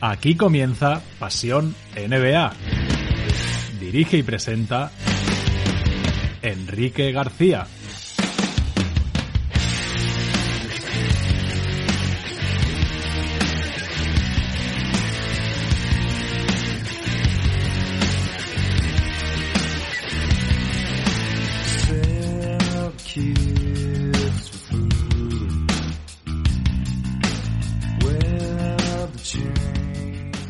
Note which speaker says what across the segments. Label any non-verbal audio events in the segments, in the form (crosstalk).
Speaker 1: Aquí comienza Pasión NBA. Dirige y presenta Enrique García.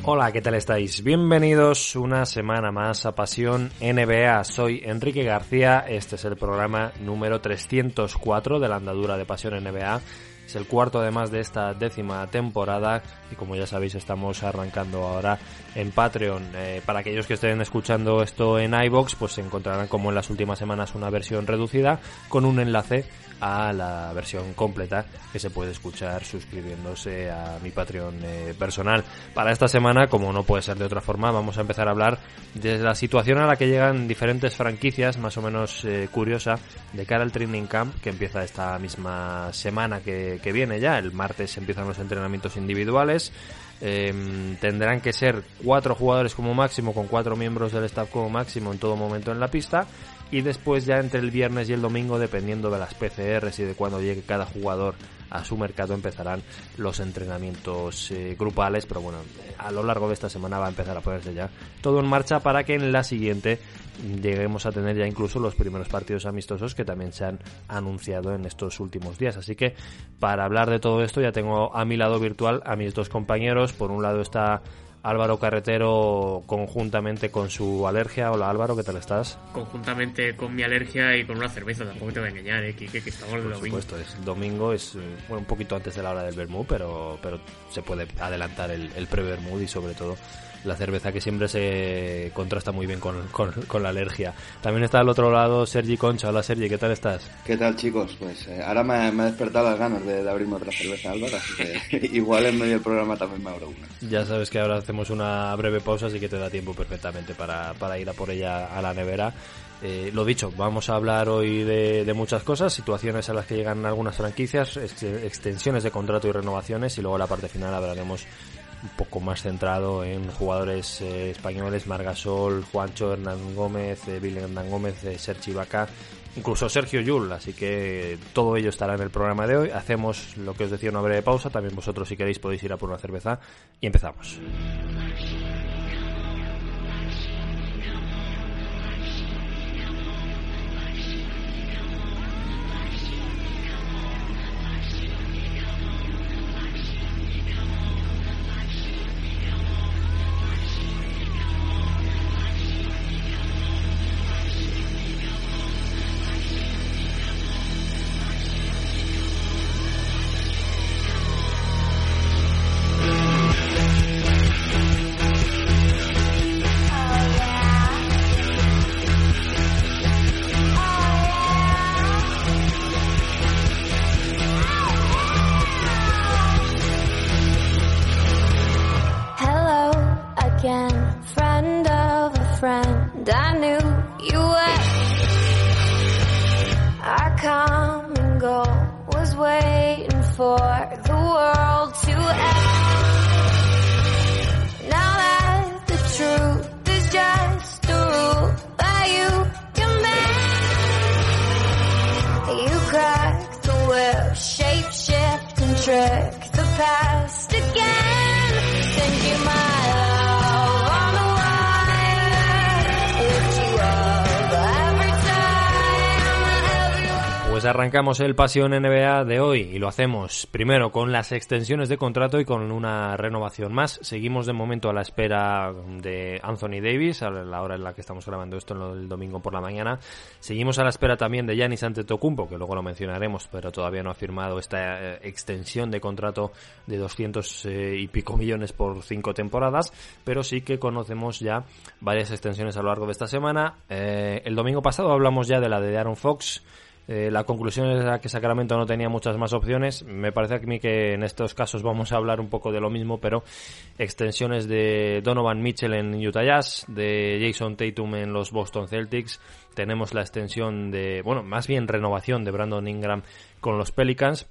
Speaker 2: Hola, ¿qué tal estáis? Bienvenidos una semana más a Pasión NBA. Soy Enrique García, este es el programa número 304 de la andadura de Pasión NBA. Es el cuarto además de esta décima temporada y como ya sabéis estamos arrancando ahora en Patreon. Eh, para aquellos que estén escuchando esto en iBox, pues se encontrarán como en las últimas semanas una versión reducida con un enlace a la versión completa que se puede escuchar suscribiéndose a mi Patreon eh, personal. Para esta semana, como no puede ser de otra forma, vamos a empezar a hablar de la situación a la que llegan diferentes franquicias, más o menos eh, curiosa, de cara al training camp que empieza esta misma semana que, que viene ya. El martes empiezan los entrenamientos individuales. Em, tendrán que ser cuatro jugadores como máximo, con cuatro miembros del staff como máximo en todo momento en la pista. Y después ya entre el viernes y el domingo, dependiendo de las PCRs y de cuando llegue cada jugador a su mercado, empezarán los entrenamientos eh, grupales, pero bueno, a lo largo de esta semana va a empezar a ponerse ya todo en marcha para que en la siguiente lleguemos a tener ya incluso los primeros partidos amistosos que también se han anunciado en estos últimos días. Así que para hablar de todo esto ya tengo a mi lado virtual a mis dos compañeros. Por un lado está Álvaro Carretero conjuntamente con su alergia. Hola Álvaro, ¿qué tal estás?
Speaker 3: Conjuntamente con mi alergia y con una cerveza, tampoco te voy a engañar, ¿eh? que, estamos
Speaker 2: el
Speaker 3: domingo.
Speaker 2: Por supuesto, es domingo, es un poquito antes de la hora del Bermú, pero, pero se puede adelantar el, el pre-Bermú y sobre todo la cerveza que siempre se contrasta muy bien con, con, la alergia. También está al otro lado Sergi Concha. Hola Sergi, ¿qué tal estás?
Speaker 4: ¿Qué tal chicos? Pues eh, ahora me, me, ha despertado las ganas de, abrirme otra cerveza, Álvaro, así que (laughs) igual en medio del programa también me abro una.
Speaker 2: Ya sabes que ahora hacemos una breve pausa, así que te da tiempo perfectamente para, para ir a por ella a la nevera. Eh, lo dicho, vamos a hablar hoy de, muchas cosas, situaciones a las que llegan algunas franquicias, extensiones de contrato y renovaciones y luego la parte final hablaremos un poco más centrado en jugadores eh, españoles, Margasol, Juancho, Hernán Gómez, eh, Hernán Gómez, eh, Sergi Vaca, incluso Sergio Yul, así que todo ello estará en el programa de hoy. Hacemos lo que os decía una breve pausa, también vosotros si queréis podéis ir a por una cerveza y empezamos. Arrancamos el Pasión NBA de hoy y lo hacemos primero con las extensiones de contrato y con una renovación más. Seguimos de momento a la espera de Anthony Davis, a la hora en la que estamos grabando esto el domingo por la mañana. Seguimos a la espera también de Giannis Antetokounmpo, que luego lo mencionaremos, pero todavía no ha firmado esta eh, extensión de contrato de 200 eh, y pico millones por cinco temporadas, pero sí que conocemos ya varias extensiones a lo largo de esta semana. Eh, el domingo pasado hablamos ya de la de Aaron Fox, eh, la conclusión era que Sacramento no tenía muchas más opciones. Me parece a mí que en estos casos vamos a hablar un poco de lo mismo, pero extensiones de Donovan Mitchell en Utah Jazz, de Jason Tatum en los Boston Celtics. Tenemos la extensión de, bueno, más bien renovación de Brandon Ingram con los Pelicans.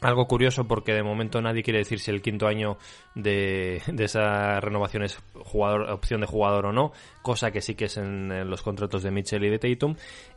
Speaker 2: algo curioso porque de momento nadie quiere decir si el quinto año de, de esa renovación es jugador, opción de jugador o no, cosa que sí que es en, los contratos de Mitchell y de Tatum.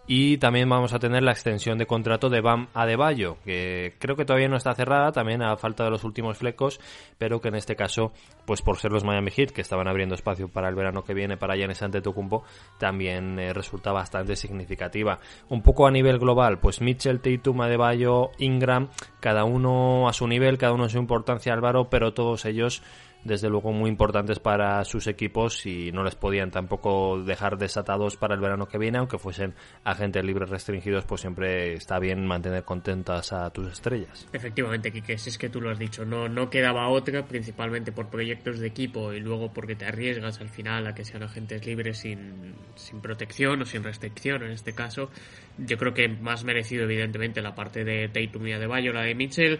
Speaker 2: Y también vamos a tener la extensión de contrato de Bam Adebayo, que creo que todavía no está cerrada, también a falta de los últimos flecos, pero que en este caso, pues por ser los Miami Heat, que estaban abriendo espacio para el verano que viene para Giannis Antetokounmpo, también eh, resulta bastante significativa. Un poco a nivel global, pues Mitchell, Tatum, Adebayo, Ingram, cada uno a su nivel, cada uno en su importancia, Álvaro, pero todos ellos desde luego muy importantes para sus equipos y no les podían tampoco dejar desatados para el verano que viene, aunque fuesen agentes libres restringidos, pues siempre está bien mantener contentas a tus estrellas.
Speaker 3: Efectivamente, Kike, si es que tú lo has dicho, no, no quedaba otra, principalmente por proyectos de equipo y luego porque te arriesgas al final a que sean agentes libres sin, sin protección o sin restricción en este caso. Yo creo que más merecido evidentemente la parte de Tatum y de Bayo, la de Mitchell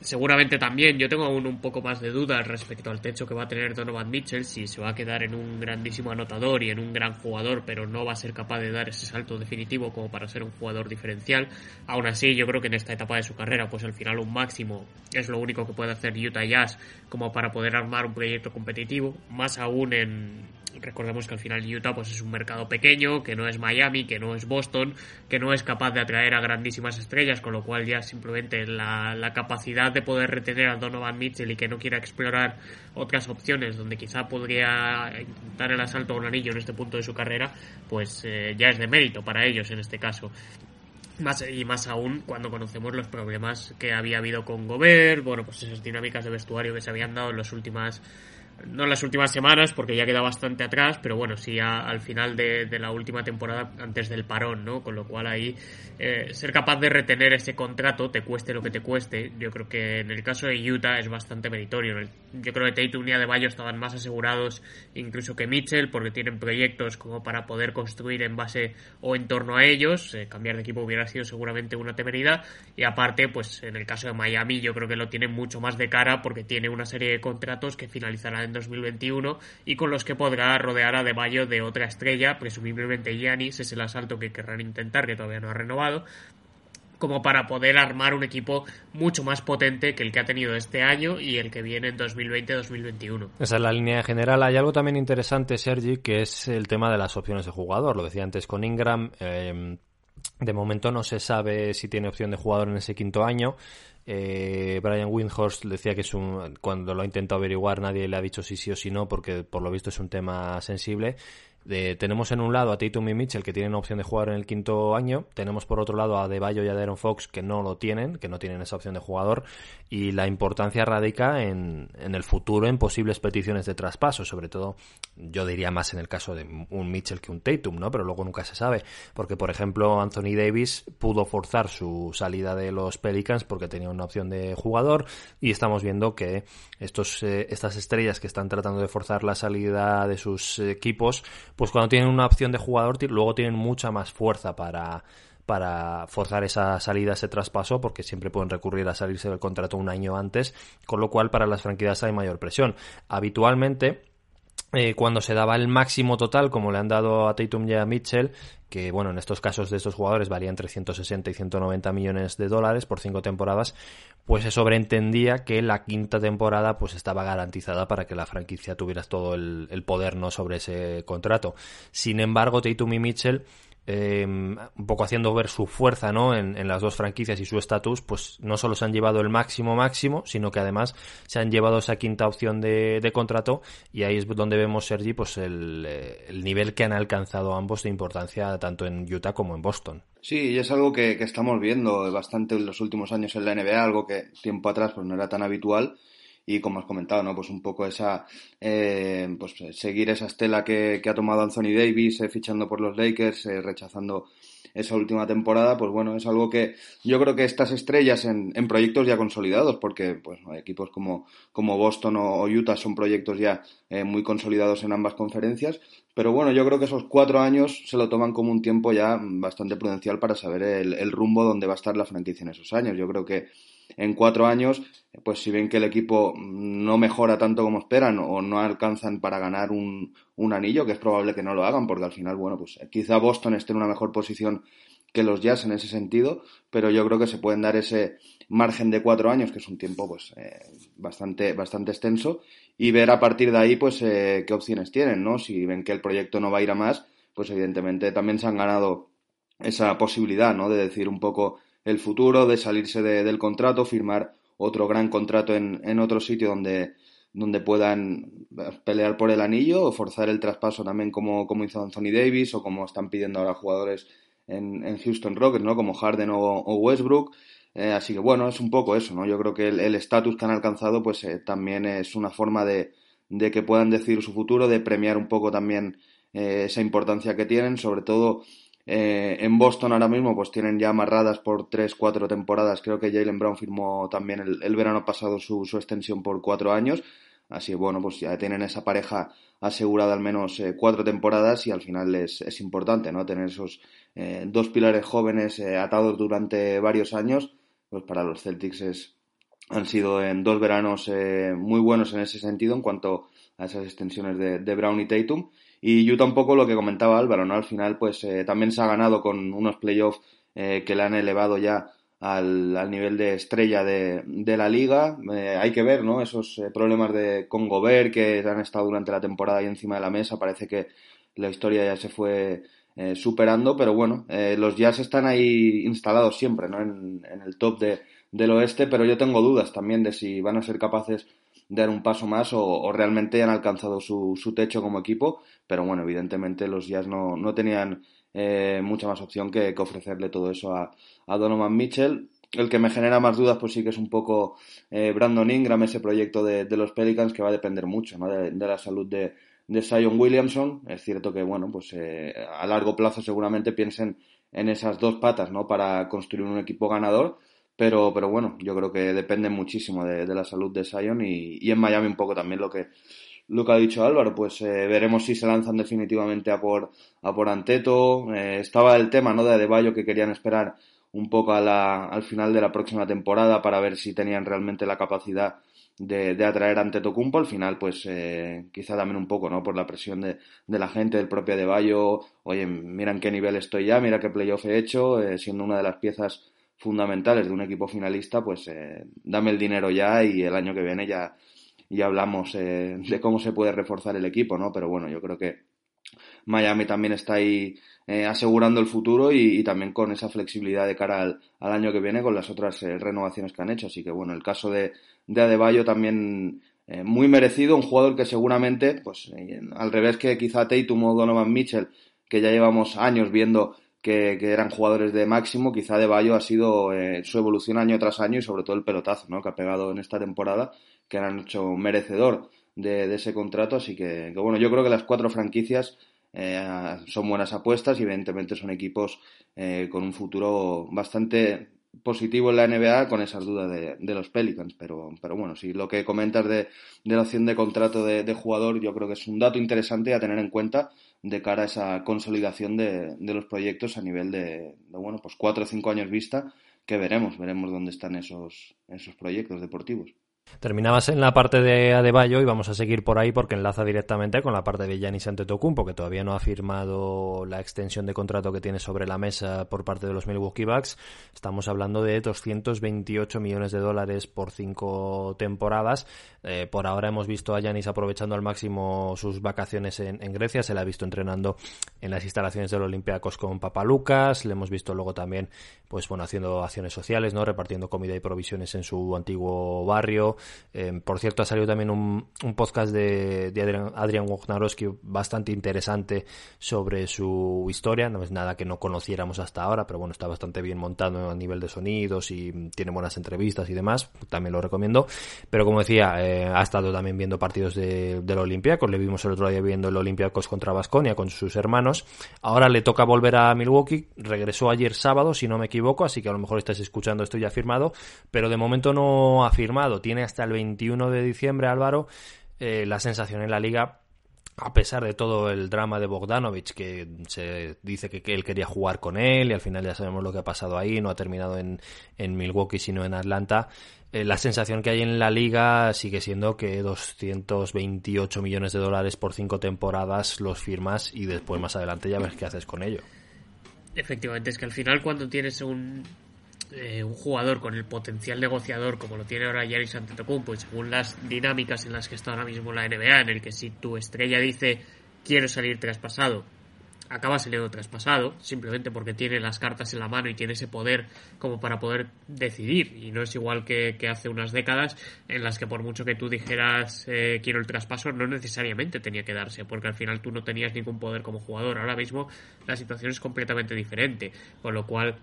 Speaker 3: seguramente también yo tengo aún un poco más de dudas respecto al techo que va a tener Donovan Mitchell si se va a quedar en un grandísimo anotador y en un gran jugador pero no va a ser capaz de dar ese salto definitivo como para ser un jugador diferencial. Aún así yo creo que en esta etapa de su carrera pues al final un máximo es lo único que puede hacer Utah Jazz como para poder armar un proyecto competitivo más aún en recordemos que al final Utah pues es un mercado pequeño, que no es Miami, que no es Boston, que no es capaz de atraer a grandísimas estrellas, con lo cual ya simplemente la, la capacidad de poder retener a Donovan Mitchell y que no quiera explorar otras opciones donde quizá podría dar el asalto a un anillo en este punto de su carrera, pues eh, ya es de mérito para ellos en este caso. Más, y más aún cuando conocemos los problemas que había habido con Gobert, bueno, pues esas dinámicas de vestuario que se habían dado en las últimas no en las últimas semanas porque ya queda bastante atrás, pero bueno, sí al final de, la última temporada antes del parón, ¿no? Con lo cual ahí eh, ser capaz de retener ese contrato, te cueste lo que te cueste, yo creo que en el caso de Utah es bastante meritorio. Yo creo que Tatum y Bayo estaban más asegurados incluso que Mitchell porque tienen proyectos como para poder construir en base o en torno a ellos. Eh, cambiar de equipo hubiera sido seguramente una temeridad y aparte, pues en el caso de Miami yo creo que lo tienen mucho más de cara porque tiene una serie de contratos que finalizarán en 2021 y con los que podrá rodear a De Bayo de otra estrella, presumiblemente Giannis es el asalto que querrán intentar, que todavía no ha renovado, como para poder armar un equipo mucho más potente que el que ha tenido este año y el que viene en 2020-2021.
Speaker 2: Esa es la línea general. Hay algo también interesante, Sergi, que es el tema de las opciones de jugador. Lo decía antes con Ingram. Eh, de momento no se sabe si tiene opción de jugador en ese quinto año. Eh, Brian Windhorst decía que es un, cuando lo ha intentado averiguar nadie le ha dicho si sí o si no porque por lo visto es un tema sensible tenemos en un lado a Tatum y Mitchell que tienen opción de jugar en el quinto año, tenemos por otro lado a Debayo y a Darren Fox que no lo tienen, que no tienen esa opción de jugador, y la importancia radica en, en el futuro en posibles peticiones de traspaso, sobre todo yo diría más en el caso de un Mitchell que un Tatum, ¿no? Pero luego nunca se sabe, porque por ejemplo Anthony Davis pudo forzar su salida de los Pelicans porque tenía una opción de jugador. Y estamos viendo que estos, eh, estas estrellas que están tratando de forzar la salida de sus equipos pues cuando tienen una opción de jugador, luego tienen mucha más fuerza para, para forzar esa salida, ese traspaso, porque siempre pueden recurrir a salirse del contrato un año antes, con lo cual para las franquicias hay mayor presión. Habitualmente, eh, cuando se daba el máximo total, como le han dado a Tatum y a Mitchell, que bueno, en estos casos de estos jugadores valían entre 160 y 190 millones de dólares por cinco temporadas, pues se sobreentendía que la quinta temporada pues estaba garantizada para que la franquicia tuviera todo el, el poder no sobre ese contrato. Sin embargo, Tatum y Mitchell Em, un poco haciendo ver su fuerza ¿no? En, las dos franquicias y su estatus, pues no solo se han llevado el máximo máximo, sino que además se han llevado esa quinta opción de, contrato y ahí es donde vemos, Sergi, pues el, eh, el, nivel que han alcanzado ambos de importancia tanto en Utah como en Boston.
Speaker 4: Sí, y es algo que, que estamos viendo bastante en los últimos años en la NBA, algo que tiempo atrás pues no era tan habitual y como has comentado, ¿no? Pues un poco esa, eh, pues seguir esa estela que, que, ha tomado Anthony Davis eh, fichando por los Lakers, eh, rechazando esa última temporada, pues bueno, es algo que yo creo que estas estrellas en, en proyectos ya consolidados, porque pues equipos como, como Boston o, Utah son proyectos ya muy consolidados en ambas conferencias, pero bueno, yo creo que esos cuatro años se lo toman como un tiempo ya bastante prudencial para saber el rumbo donde va a estar la franquicia en esos años. Yo creo que en cuatro años, pues si ven que el equipo no mejora tanto como esperan o no alcanzan para ganar un, un anillo, que es probable que no lo hagan, porque al final, bueno, pues quizá Boston esté en una mejor posición que los Jazz en ese sentido, pero yo creo que se pueden dar ese margen de cuatro años, que es un tiempo pues eh, bastante, bastante extenso, y ver a partir de ahí pues eh, qué opciones tienen, ¿no? Si ven que el proyecto no va a ir a más, pues evidentemente también se han ganado esa posibilidad, ¿no? De decir un poco el futuro, de salirse del contrato, firmar otro gran contrato en, en otro sitio donde, donde puedan pelear por el anillo o forzar el traspaso también como, como hizo Anthony Davis o como están pidiendo ahora jugadores en, en Houston Rockets, ¿no? Como Harden o, Westbrook. Eh, así que bueno, es un poco eso, ¿no? Yo creo que el estatus que han alcanzado pues eh, también es una forma de, de, que puedan decidir su futuro, de premiar un poco también eh, esa importancia que tienen, sobre todo en Boston ahora mismo pues tienen ya amarradas por tres, cuatro temporadas, creo que Jalen Brown firmó también el, verano pasado su, extensión por cuatro años, así bueno, pues ya tienen esa pareja asegurada al menos cuatro temporadas y al final es, es importante, ¿no? Tener esos eh, dos pilares jóvenes eh, atados durante varios años, pues para los Celtics es, han sido en dos veranos eh, muy buenos en ese sentido en cuanto a esas extensiones de, Brown y Tatum. Y yo tampoco lo que comentaba Álvaro, ¿no? Al final, pues también se ha ganado con unos playoffs que le han elevado ya al, al nivel de estrella de, de la liga. hay que ver, ¿no? Esos problemas de con Gobert que han estado durante la temporada ahí encima de la mesa. Parece que la historia ya se fue eh, superando, pero bueno, eh, los Jazz están ahí instalados siempre, ¿no? En, el top de, del oeste, pero yo tengo dudas también de si van a ser capaces dar un paso más o, realmente han alcanzado su, su, techo como equipo, pero bueno, evidentemente los Jazz no, no tenían eh, mucha más opción que, ofrecerle todo eso a, Donovan Mitchell. El que me genera más dudas, pues sí que es un poco Brandon Ingram, ese proyecto de, de, los Pelicans, que va a depender mucho ¿no? de la salud de, de Sion Williamson. Es cierto que, bueno, pues eh, a largo plazo seguramente piensen en esas dos patas, ¿no? Para construir un equipo ganador. Pero, pero bueno, yo creo que depende muchísimo de, la salud de Sion y, y, en Miami un poco también lo que, lo que ha dicho Álvaro. Pues eh, veremos si se lanzan definitivamente a por, a por Anteto. Eh, estaba el tema, ¿no? De Adebayo que querían esperar un poco a la, al final de la próxima temporada para ver si tenían realmente la capacidad de, de atraer ante Tocumpo. Al final, pues eh, quizá también un poco, ¿no? Por la presión de, de la gente, del propio Adebayo. Oye, mira en qué nivel estoy ya, mira qué playoff he hecho, eh, siendo una de las piezas fundamentales de un equipo finalista, pues eh, dame el dinero ya y el año que viene ya, ya hablamos eh, de cómo se puede reforzar el equipo, ¿no? Pero bueno, yo creo que Miami también está ahí eh, asegurando el futuro y, también con esa flexibilidad de cara al, año que viene con las otras eh, renovaciones que han hecho. Así que bueno, el caso de, de Adebayo también muy merecido, un jugador que seguramente, pues al revés que quizá Tatum o Donovan Mitchell, que ya llevamos años viendo que, eran jugadores de máximo, quizá Adebayo ha sido su evolución año tras año y sobre todo el pelotazo ¿no? que ha pegado en esta temporada, que han hecho merecedor de, ese contrato. Así que, bueno, yo creo que las cuatro franquicias eh, son buenas apuestas y evidentemente son equipos eh, con un futuro bastante positivo en la NBA con esas dudas de, los Pelicans. Pero, pero bueno, si lo que comentas de, la opción de contrato de, jugador, yo creo que es un dato interesante a tener en cuenta de cara a esa consolidación de, los proyectos a nivel de, bueno, pues cuatro o cinco años vista, que veremos, veremos dónde están esos, esos proyectos deportivos.
Speaker 2: Terminabas en la parte de Adebayo y vamos a seguir por ahí porque enlaza directamente con la parte de Giannis Antetokounmpo que todavía no ha firmado la extensión de contrato que tiene sobre la mesa por parte de los Milwaukee Bucks. Estamos hablando de 228 millones de dólares por cinco temporadas. Eh, por ahora hemos visto a Giannis aprovechando al máximo sus vacaciones en, Grecia. Se le ha visto entrenando en las instalaciones del Olympiacos con Lucas. Le hemos visto luego también, pues bueno, haciendo acciones sociales, ¿no? Repartiendo comida y provisiones en su antiguo barrio. Eh, por cierto, ha salido también un, podcast de, Adrian, Adrian bastante interesante sobre su historia. No es nada que no conociéramos hasta ahora, pero bueno, está bastante bien montado a nivel de sonidos y tiene buenas entrevistas y demás. También lo recomiendo. Pero como decía, eh, ha estado también viendo partidos de, del Olympiacos. Le vimos el otro día viendo el Olympiacos contra Basconia con sus hermanos. Ahora le toca volver a Milwaukee. Regresó ayer sábado, si no me equivoco, así que a lo mejor estáis escuchando esto ya firmado. Pero de momento no ha firmado. Tiene hasta el 21 de diciembre, Álvaro, eh, la sensación en la liga a pesar de todo el drama de Bogdanovich, que se dice que, él quería jugar con él y al final ya sabemos lo que ha pasado ahí, no ha terminado en, Milwaukee sino en Atlanta, eh, la sensación que hay en la liga sigue siendo que 228 millones de dólares por cinco temporadas los firmas y después más adelante ya ves qué haces con ello.
Speaker 3: efectivamente, es que al final cuando tienes un, eh, un jugador con el potencial negociador como lo tiene ahora Giannis Antetokounmpo y según las dinámicas en las que está ahora mismo la NBA, en el que si tu estrella dice quiero salir traspasado, acaba saliendo traspasado, simplemente porque tiene las cartas en la mano y tiene ese poder como para poder decidir. Y no es igual que, hace unas décadas en las que por mucho que tú dijeras eh, quiero el traspaso, no necesariamente tenía que darse, porque al final tú no tenías ningún poder como jugador. Ahora mismo la situación es completamente diferente, con lo cual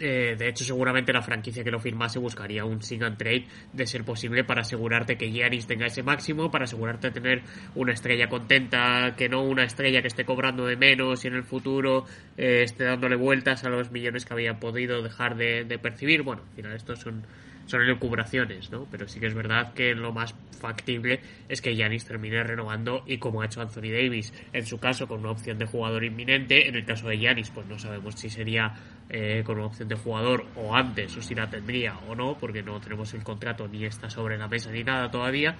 Speaker 3: eh, de hecho, seguramente la franquicia que lo firmase buscaría un sing and trade de ser posible para asegurarte que Giannis tenga ese máximo, para asegurarte de tener una estrella contenta, que no una estrella que esté cobrando de menos y en el futuro eh, esté dándole vueltas a los millones que había podido dejar de, de percibir. Bueno, al final, estos son son elucubraciones, ¿no? Pero sí que es verdad que lo más factible es que Yanis termine renovando y como ha hecho Anthony Davis, en su caso con una opción de jugador inminente, en el caso de Yanis pues no sabemos si sería eh, con una opción de jugador o antes o si la tendría o no, porque no tenemos el contrato ni está sobre la mesa ni nada todavía,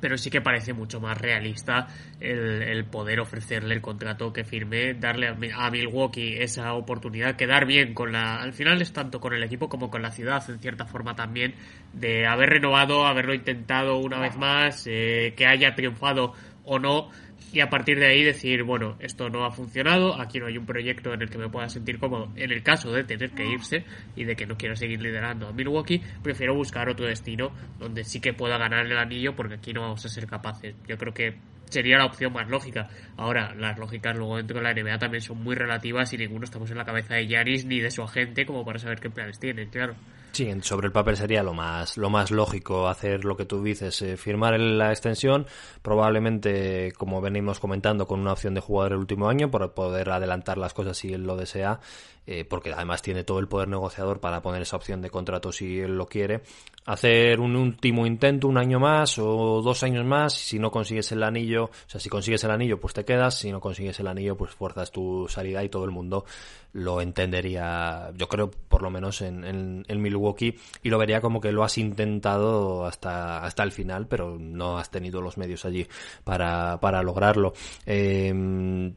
Speaker 3: pero sí que parece mucho más realista el, poder ofrecerle el contrato que firme, darle a, Milwaukee esa oportunidad, quedar bien con la... Al final es tanto con el equipo como con la ciudad, en cierta forma también, de haber renovado, haberlo intentado una vez más, eh, que haya triunfado o no, y a partir de ahí decir, bueno, esto no ha funcionado, aquí no hay un proyecto en el que me pueda sentir cómodo. En el caso de tener que irse y de que no quiera seguir liderando a Milwaukee, prefiero buscar otro destino donde sí que pueda ganar el anillo porque aquí no vamos a ser capaces. Yo creo que sería la opción más lógica. Ahora, las lógicas luego dentro de la NBA también son muy relativas y ninguno estamos en la cabeza de Yaris ni de su agente como para saber qué planes tienen, claro.
Speaker 2: Sí, sobre el papel sería lo más, lo más lógico hacer lo que tú dices, eh, firmar la extensión, probablemente, como venimos comentando, con una opción de jugador el último año para poder adelantar las cosas si él lo desea, eh, porque además tiene todo el poder negociador para poner esa opción de contrato si él lo quiere. Hacer un último intento, un año más o dos años más, si no consigues el anillo, o sea, si consigues el anillo, pues te quedas, si no consigues el anillo, pues fuerzas tu salida y todo el mundo lo entendería, yo creo, por lo menos en, en, Milwaukee, y lo vería como que lo has intentado hasta, hasta el final, pero no has tenido los medios allí para, para lograrlo. Eh,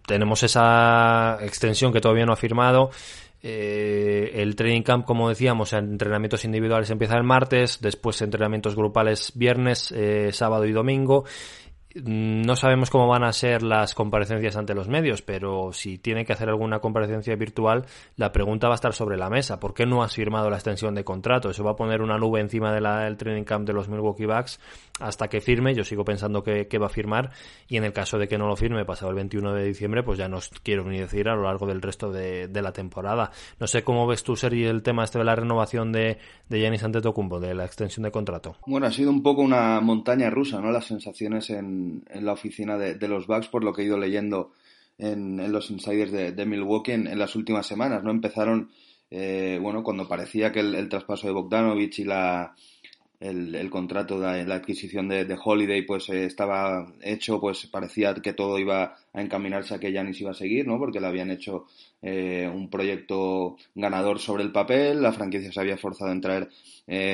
Speaker 2: tenemos esa extensión que todavía no ha firmado. Eh, el training camp, como decíamos, entrenamientos individuales empieza el martes, después entrenamientos grupales viernes, eh, sábado y domingo no sabemos cómo van a ser las comparecencias ante los medios, pero si tiene que hacer alguna comparecencia virtual, la pregunta va a estar sobre la mesa. ¿Por qué no has firmado la extensión de contrato? Eso va a poner una nube encima de del training camp de los Milwaukee Bucks hasta que firme. Yo sigo pensando que, va a firmar y en el caso de que no lo firme pasado el 21 de diciembre, pues ya no quiero ni decir a lo largo del resto de, la temporada. No sé cómo ves tú, Sergi, el tema este de la renovación de, de Giannis Antetokounmpo, de la extensión de contrato.
Speaker 4: Bueno, ha sido un poco una montaña rusa, ¿no? Las sensaciones en en, la oficina de, los Bucks, por lo que he ido leyendo en, los insiders de, Milwaukee en, las últimas semanas. ¿no? Empezaron, eh, bueno, cuando parecía que el, traspaso de Bogdanovich y la, el, contrato de la adquisición de, Holiday pues eh, estaba hecho, pues parecía que todo iba a encaminarse a que Yanis iba a seguir, ¿no? Porque le habían hecho eh, un proyecto ganador sobre el papel, la franquicia se había esforzado en traer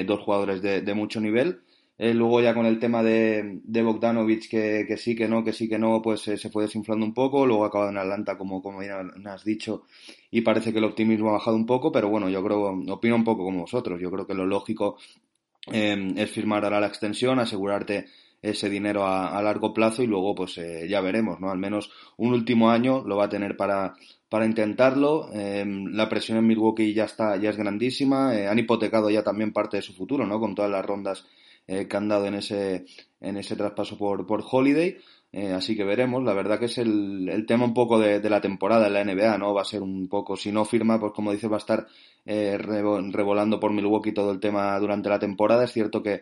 Speaker 4: dos jugadores de mucho nivel eh, luego ya con el tema de, de Bogdanovich, que, que, sí, que no, que sí, que no, pues eh, se fue desinflando un poco. Luego ha acabado en Atlanta, como, como bien has dicho, y parece que el optimismo ha bajado un poco, pero bueno, yo creo, opino un poco como vosotros. Yo creo que lo lógico em, es firmar ahora la extensión, asegurarte ese dinero a, largo plazo y luego pues eh, ya veremos, ¿no? Al menos un último año lo va a tener para, para intentarlo. Em, la presión en Milwaukee ya está, ya es grandísima. han hipotecado ya también parte de su futuro, ¿no? Con todas las rondas eh, que han dado en ese, en ese traspaso por, por Holiday. Eh, así que veremos. La verdad que es el, el tema un poco de, de, la temporada en la NBA, ¿no? Va a ser un poco, si no firma, pues como dices, va a estar eh, revolando por Milwaukee todo el tema durante la temporada. Es cierto que,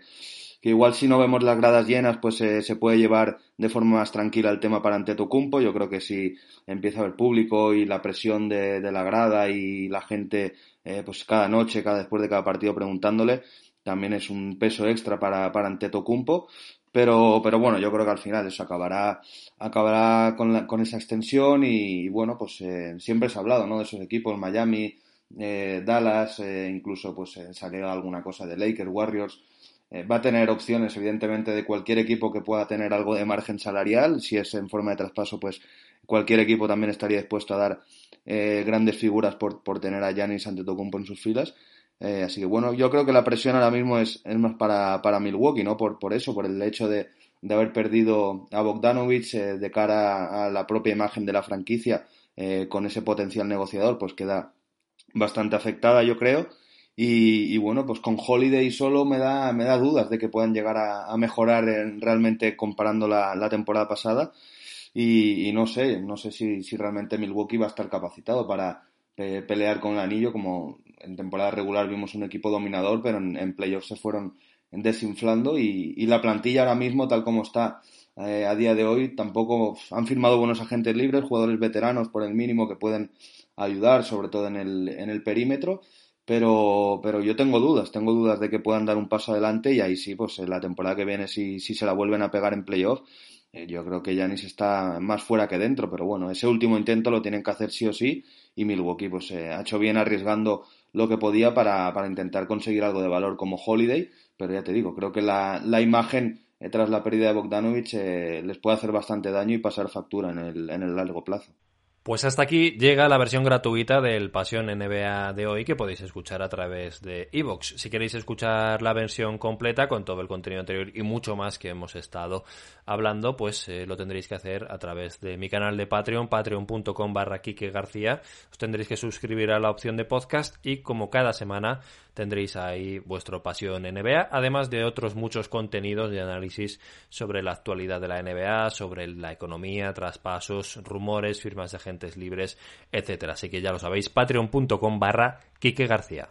Speaker 4: que igual si no vemos las gradas llenas, pues se puede llevar de forma más tranquila el tema para Antetokounmpo. Yo creo que si empieza a haber público y la presión de, de la grada y la gente, pues cada noche, cada después de cada partido preguntándole, también es un peso extra para, para Antetokounmpo, pero, pero bueno, yo creo que al final eso acabará, acabará con, con esa extensión y, bueno, pues eh, siempre se ha hablado, ¿no? De esos equipos, Miami, eh, Dallas, eh, incluso pues salió alguna cosa de Lakers, Warriors, va a tener opciones, evidentemente, de cualquier equipo que pueda tener algo de margen salarial. Si es en forma de traspaso, pues cualquier equipo también estaría dispuesto a dar eh, grandes figuras por, por tener a Giannis Antetokounmpo en sus filas. Eh, así que bueno, yo creo que la presión ahora mismo es, es más para, para Milwaukee, ¿no? Por, por eso, por el hecho de, de haber perdido a Bogdanovich eh, de cara a la propia imagen de la franquicia con ese potencial negociador, pues queda bastante afectada, yo creo. Y, bueno, pues con Holiday solo me da, me da dudas de que puedan llegar a, mejorar realmente comparando la, la temporada pasada. Y, no sé, no sé si, si, realmente Milwaukee va a estar capacitado para pelear con el anillo, como en temporada regular vimos un equipo dominador, pero en, playoffs se fueron desinflando y, y, la plantilla ahora mismo, tal como está eh, a día de hoy, tampoco han firmado buenos agentes libres, jugadores veteranos por el mínimo que pueden ayudar, sobre todo en el, en el perímetro. Pero, pero yo tengo dudas, tengo dudas de que puedan dar un paso adelante y ahí sí, pues en la temporada que viene, si, si se la vuelven a pegar en playoff, eh, yo creo que Yanis está más fuera que dentro, pero bueno, ese último intento lo tienen que hacer sí o sí y Milwaukee pues eh, ha hecho bien arriesgando lo que podía para, para, intentar conseguir algo de valor como Holiday, pero ya te digo, creo que la, la imagen eh, tras la pérdida de Bogdanovich les puede hacer bastante daño y pasar factura en el, en el largo plazo.
Speaker 2: Pues hasta aquí llega la versión gratuita del Pasión NBA de hoy que podéis escuchar a través de Evox. Si queréis escuchar la versión completa con todo el contenido anterior y mucho más que hemos estado hablando, pues eh, lo tendréis que hacer a través de mi canal de Patreon, patreon.com barra García. Os tendréis que suscribir a la opción de podcast y como cada semana tendréis ahí vuestro Pasión NBA, además de otros muchos contenidos de análisis sobre la actualidad de la NBA, sobre la economía, traspasos, rumores, firmas de agentes libres, etcétera. Así que ya lo sabéis, patreon.com barra Quique García.